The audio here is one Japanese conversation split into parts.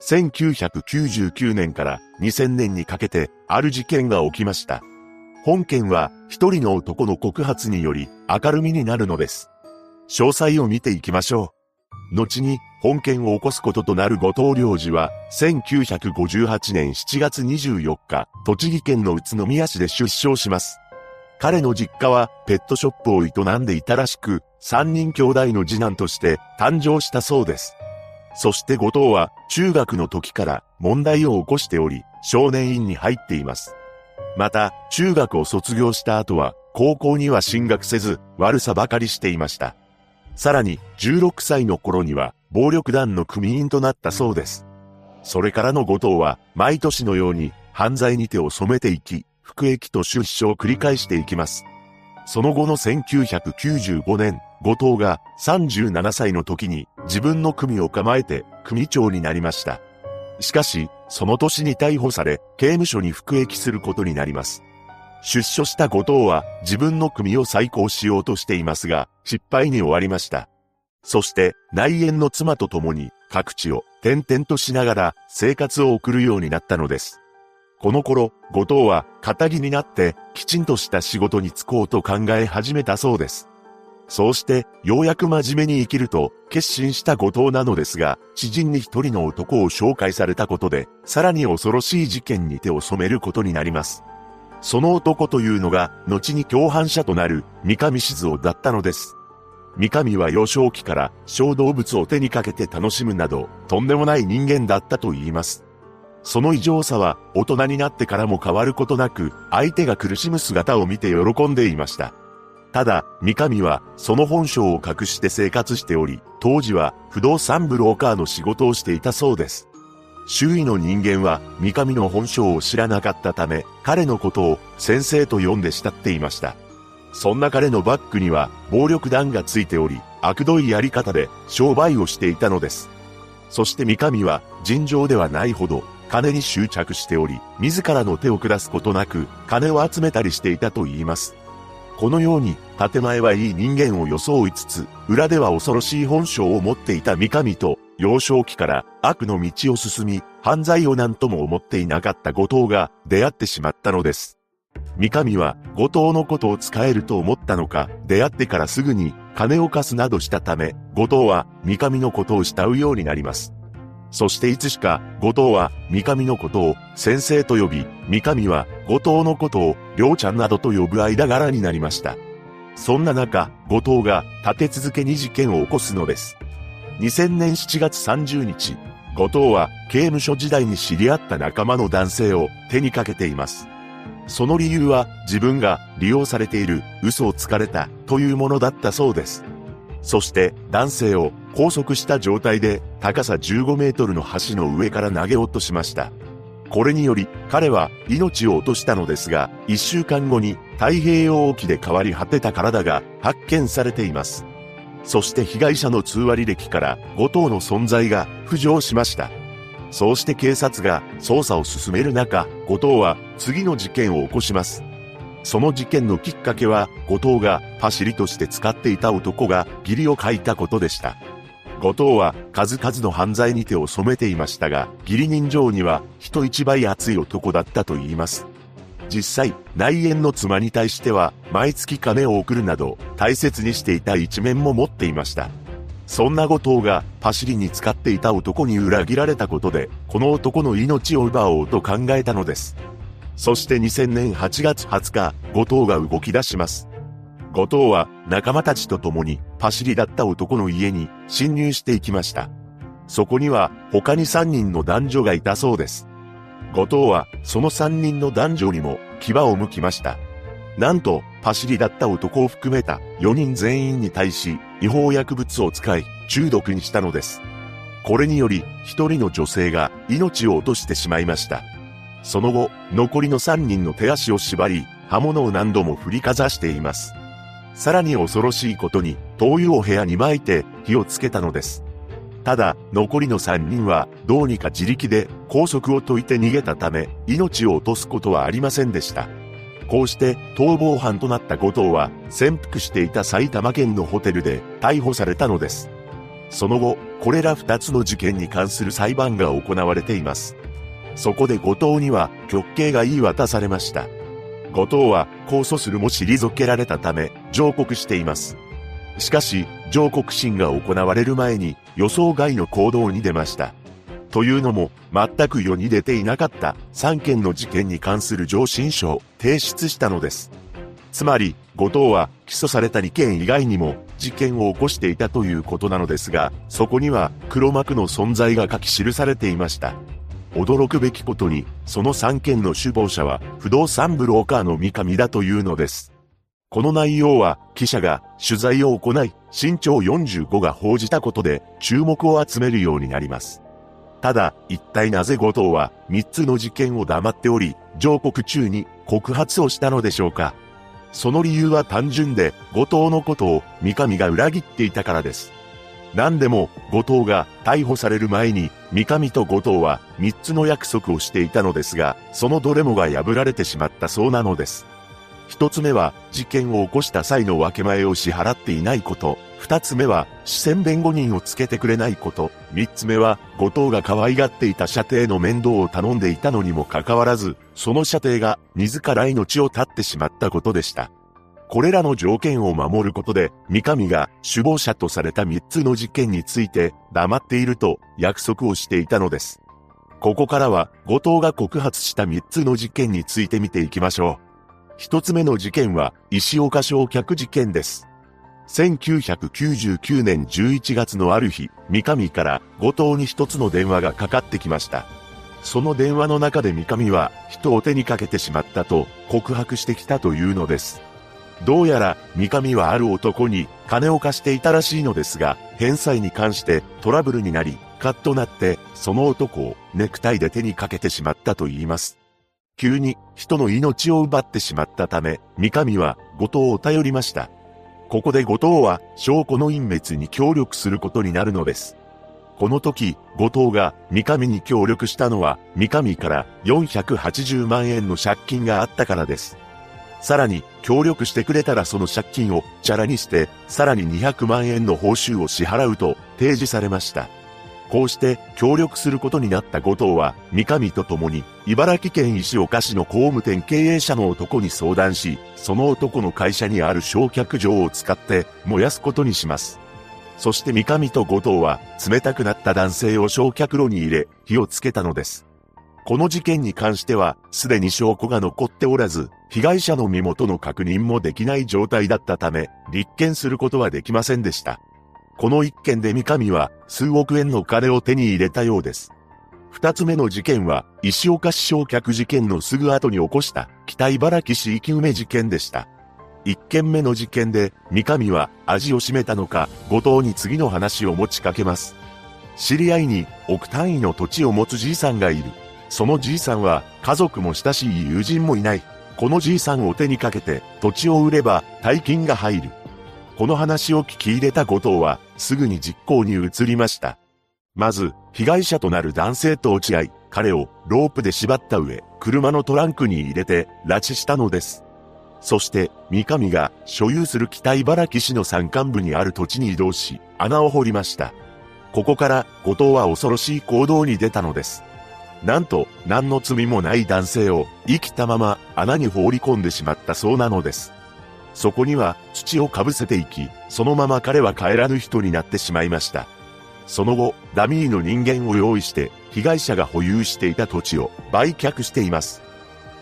1999年から2000年にかけてある事件が起きました。本件は一人の男の告発により明るみになるのです。詳細を見ていきましょう。後に本件を起こすこととなる後藤良二は1958年7月24日、栃木県の宇都宮市で出生します。彼の実家はペットショップを営んでいたらしく、三人兄弟の次男として誕生したそうです。そして後藤は中学の時から問題を起こしており、少年院に入っています。また、中学を卒業した後は、高校には進学せず、悪さばかりしていました。さらに、16歳の頃には、暴力団の組員となったそうです。それからの後藤は、毎年のように、犯罪に手を染めていき、服役と出所を繰り返していきます。その後の1995年、後藤が37歳の時に自分の組を構えて組長になりました。しかし、その年に逮捕され、刑務所に服役することになります。出所した後藤は自分の組を再興しようとしていますが、失敗に終わりました。そして内縁の妻と共に各地を転々としながら生活を送るようになったのです。この頃、後藤は仇になってきちんとした仕事に就こうと考え始めたそうです。そうして、ようやく真面目に生きると、決心した後藤なのですが、知人に一人の男を紹介されたことで、さらに恐ろしい事件に手を染めることになります。その男というのが、後に共犯者となる、三上静雄だったのです。三上は幼少期から小動物を手にかけて楽しむなど、とんでもない人間だったと言います。その異常さは、大人になってからも変わることなく、相手が苦しむ姿を見て喜んでいました。ただ、三上はその本性を隠して生活しており、当時は不動産ブローカーの仕事をしていたそうです。周囲の人間は三上の本性を知らなかったため、彼のことを先生と呼んで慕っていました。そんな彼のバックには暴力団がついており、悪どいやり方で商売をしていたのです。そして三上は尋常ではないほど金に執着しており、自らの手を下すことなく金を集めたりしていたと言います。このように、建前はいい人間を装いつつ、裏では恐ろしい本性を持っていた三上と、幼少期から悪の道を進み、犯罪を何とも思っていなかった後藤が出会ってしまったのです。三上は後藤のことを使えると思ったのか、出会ってからすぐに金を貸すなどしたため、後藤は三上のことを慕うようになります。そしていつしか、後藤は、三上のことを、先生と呼び、三上は、後藤のことを、りょうちゃんなどと呼ぶ間柄になりました。そんな中、後藤が、立て続けに事件を起こすのです。2000年7月30日、後藤は、刑務所時代に知り合った仲間の男性を手にかけています。その理由は、自分が利用されている、嘘をつかれた、というものだったそうです。そして男性を拘束した状態で高さ15メートルの橋の上から投げ落としました。これにより彼は命を落としたのですが、一週間後に太平洋沖で変わり果てた体が発見されています。そして被害者の通話履歴から5頭の存在が浮上しました。そうして警察が捜査を進める中、後藤は次の事件を起こします。その事件のきっかけは、後藤がパシリとして使っていた男が義理を書いたことでした。後藤は数々の犯罪に手を染めていましたが、義理人情には人一倍熱い男だったと言います。実際、内縁の妻に対しては、毎月金を送るなど、大切にしていた一面も持っていました。そんな後藤がパシリに使っていた男に裏切られたことで、この男の命を奪おうと考えたのです。そして2000年8月20日、後藤が動き出します。後藤は仲間たちと共にパシリだった男の家に侵入していきました。そこには他に3人の男女がいたそうです。後藤はその3人の男女にも牙を向きました。なんと、パシリだった男を含めた4人全員に対し違法薬物を使い中毒にしたのです。これにより1人の女性が命を落としてしまいました。その後、残りの3人の手足を縛り、刃物を何度も振りかざしています。さらに恐ろしいことに、灯油を部屋に撒いて火をつけたのです。ただ、残りの3人はどうにか自力で拘束を解いて逃げたため、命を落とすことはありませんでした。こうして逃亡犯となった後藤は潜伏していた埼玉県のホテルで逮捕されたのです。その後、これら2つの事件に関する裁判が行われています。そこで後藤には極刑が言い渡されました。後藤は控訴するも退けられたため上告しています。しかし、上告審が行われる前に予想外の行動に出ました。というのも、全く世に出ていなかった3件の事件に関する上申書を提出したのです。つまり、後藤は起訴された2件以外にも事件を起こしていたということなのですが、そこには黒幕の存在が書き記されていました。驚くべきことに、その3件の首謀者は不動産ブローカーの三上だというのです。この内容は記者が取材を行い、身長45が報じたことで注目を集めるようになります。ただ、一体なぜ後藤は3つの事件を黙っており、上告中に告発をしたのでしょうかその理由は単純で、後藤のことを三上が裏切っていたからです。何でも、後藤が逮捕される前に、三上と後藤は3つの約束をしていたのですが、そのどれもが破られてしまったそうなのです。一つ目は、事件を起こした際の分け前を支払っていないこと。二つ目は、視線弁護人をつけてくれないこと。三つ目は、後藤が可愛がっていた射程の面倒を頼んでいたのにもかかわらず、その射程が自ら命を絶ってしまったことでした。これらの条件を守ることで、三上が首謀者とされた三つの事件について黙っていると約束をしていたのです。ここからは、後藤が告発した三つの事件について見ていきましょう。一つ目の事件は、石岡焼却事件です。1999年11月のある日、三上から後藤に一つの電話がかかってきました。その電話の中で三上は人を手にかけてしまったと告白してきたというのです。どうやら三上はある男に金を貸していたらしいのですが、返済に関してトラブルになり、カッとなってその男をネクタイで手にかけてしまったと言います。急に人の命を奪ってしまったため、三上は後藤を頼りました。ここで後藤は証拠の隠滅に協力することになるのです。この時、後藤が三上に協力したのは、三上から480万円の借金があったからです。さらに、協力してくれたらその借金をチャラにして、さらに200万円の報酬を支払うと提示されました。こうして協力することになった後藤は、三上と共に、茨城県石岡市の工務店経営者の男に相談し、その男の会社にある焼却場を使って燃やすことにします。そして三上と後藤は、冷たくなった男性を焼却炉に入れ、火をつけたのです。この事件に関しては、すでに証拠が残っておらず、被害者の身元の確認もできない状態だったため、立件することはできませんでした。この一件で三上は数億円の金を手に入れたようです。二つ目の事件は、石岡市焼却事件のすぐ後に起こした北茨城市生き埋め事件でした。一件目の事件で、三上は味を占めたのか、後藤に次の話を持ちかけます。知り合いに億単位の土地を持つじいさんがいる。そのじいさんは家族も親しい友人もいない。このじいさんを手にかけて土地を売れば大金が入る。この話を聞き入れた後藤はすぐに実行に移りました。まず、被害者となる男性と落ち合い、彼をロープで縛った上、車のトランクに入れて拉致したのです。そして、三上が所有する北茨城市の山間部にある土地に移動し、穴を掘りました。ここから後藤は恐ろしい行動に出たのです。なんと、何の罪もない男性を生きたまま穴に放り込んでしまったそうなのです。そこには土をかぶせていき、そのまま彼は帰らぬ人になってしまいました。その後、ダミーの人間を用意して、被害者が保有していた土地を売却しています。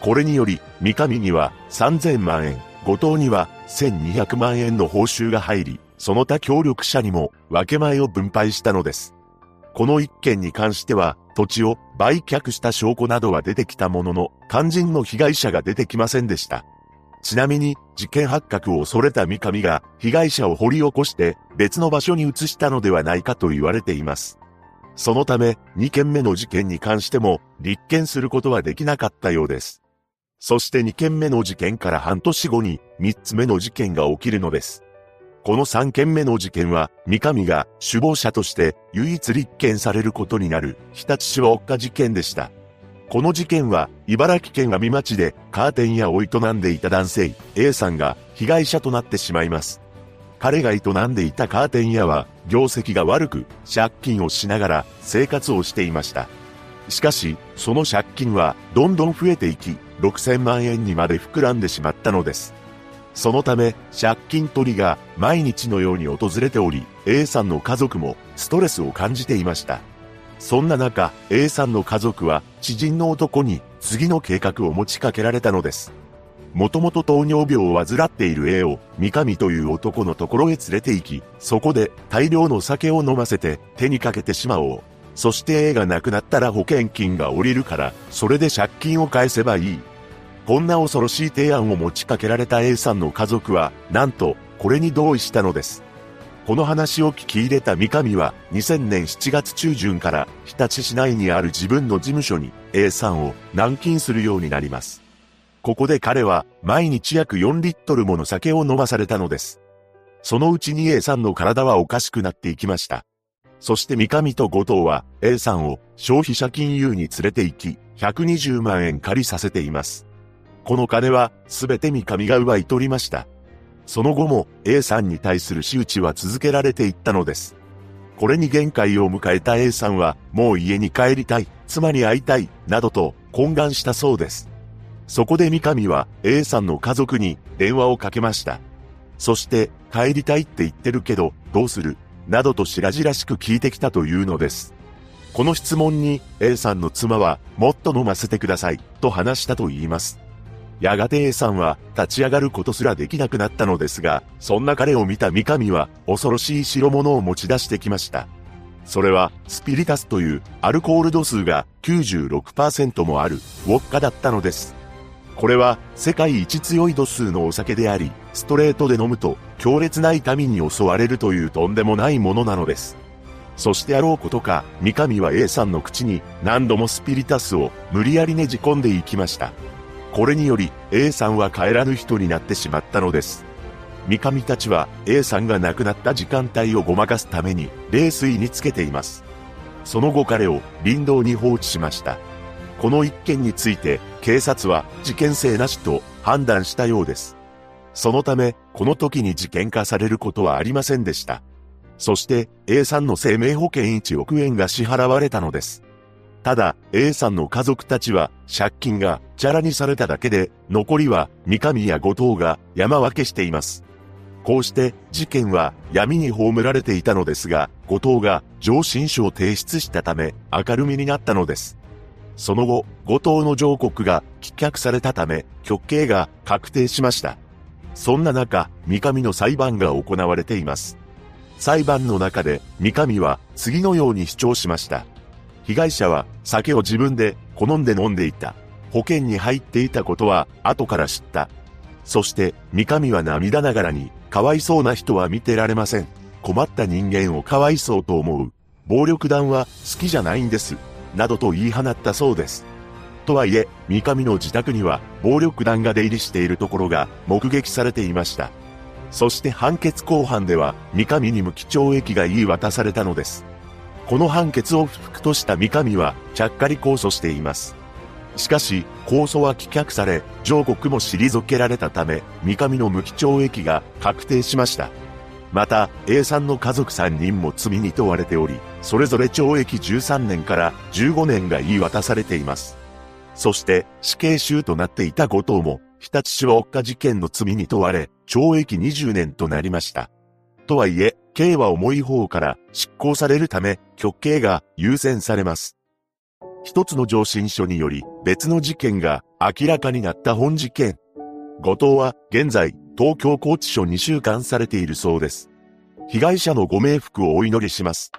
これにより、三上には3000万円、後藤には1200万円の報酬が入り、その他協力者にも分け前を分配したのです。この一件に関しては、土地を売却した証拠などは出てきたものの、肝心の被害者が出てきませんでした。ちなみに、事件発覚を恐れた三上が、被害者を掘り起こして別の場所に移したのではないかと言われています。そのため、2件目の事件に関しても、立件することはできなかったようです。そして2件目の事件から半年後に、3つ目の事件が起きるのです。この3件目の事件は、三上が首謀者として唯一立件されることになる、日立市は岡事件でした。この事件は、茨城県阿見町でカーテン屋を営んでいた男性 A さんが被害者となってしまいます。彼が営んでいたカーテン屋は、業績が悪く、借金をしながら生活をしていました。しかし、その借金はどんどん増えていき、6000万円にまで膨らんでしまったのです。そのため、借金取りが毎日のように訪れており、A さんの家族もストレスを感じていました。そんな中、A さんの家族は知人の男に次の計画を持ちかけられたのです。もともと糖尿病を患っている A を三上という男のところへ連れて行き、そこで大量の酒を飲ませて手にかけてしまおう。そして A が亡くなったら保険金が下りるから、それで借金を返せばいい。こんな恐ろしい提案を持ちかけられた A さんの家族は、なんと、これに同意したのです。この話を聞き入れた三上は、2000年7月中旬から日立市内にある自分の事務所に A さんを軟禁するようになります。ここで彼は毎日約4リットルもの酒を飲まされたのです。そのうちに A さんの体はおかしくなっていきました。そして三上と後藤は A さんを消費者金融に連れて行き、120万円借りさせています。この金はすべて三上が奪い取りました。その後も A さんに対する仕打ちは続けられていったのです。これに限界を迎えた A さんは、もう家に帰りたい、妻に会いたい、などと懇願したそうです。そこで三上は A さんの家族に電話をかけました。そして、帰りたいって言ってるけど、どうする？などと白々しく聞いてきたというのです。この質問に A さんの妻は、もっと飲ませてください、と話したと言います。やがて A さんは立ち上がることすらできなくなったのですが、そんな彼を見た三上は恐ろしい代物を持ち出してきました。それはスピリタスというアルコール度数が96%もあるウォッカだったのです。これは世界一強い度数のお酒であり、ストレートで飲むと強烈な痛みに襲われるというとんでもないものなのです。そしてあろうことか、三上は A さんの口に何度もスピリタスを無理やりねじ込んでいきました。これにより A さんは帰らぬ人になってしまったのです。三上たちは A さんが亡くなった時間帯をごまかすために冷水につけています。その後彼を林道に放置しました。この一件について警察は事件性なしと判断したようです。そのため、この時に事件化されることはありませんでした。そして A さんの生命保険1億円が支払われたのです。ただ、A さんの家族たちは、借金がチャラにされただけで、残りは三上や後藤が山分けしています。こうして事件は闇に葬られていたのですが、後藤が上申書を提出したため明るみになったのです。その後、後藤の上告が棄却されたため、極刑が確定しました。そんな中、三上の裁判が行われています。裁判の中で三上は次のように主張しました。被害者は酒を自分で好んで飲んでいた。保険に入っていたことは後から知った。そして三上は涙ながらに、かわいそうな人は見てられません。困った人間をかわいそうと思う。暴力団は好きじゃないんです。などと言い放ったそうです。とはいえ、三上の自宅には暴力団が出入りしているところが目撃されていました。そして判決公判では三上に無期懲役が言い渡されたのです。この判決を不服とした三上は、ちゃっかり控訴しています。しかし、控訴は棄却され、上告も退けられたため、三上の無期懲役が確定しました。また、A さんの家族3人も罪に問われており、それぞれ懲役13年から15年が言い渡されています。そして、死刑囚となっていた後藤も、日立市は追っ事件の罪に問われ、懲役20年となりました。とはいえ、刑は重い方から執行されるため、極刑が優先されます。一つの上申書により別の事件が明らかになった本事件。後藤は現在東京拘置所に収監されているそうです。被害者のご冥福をお祈りします。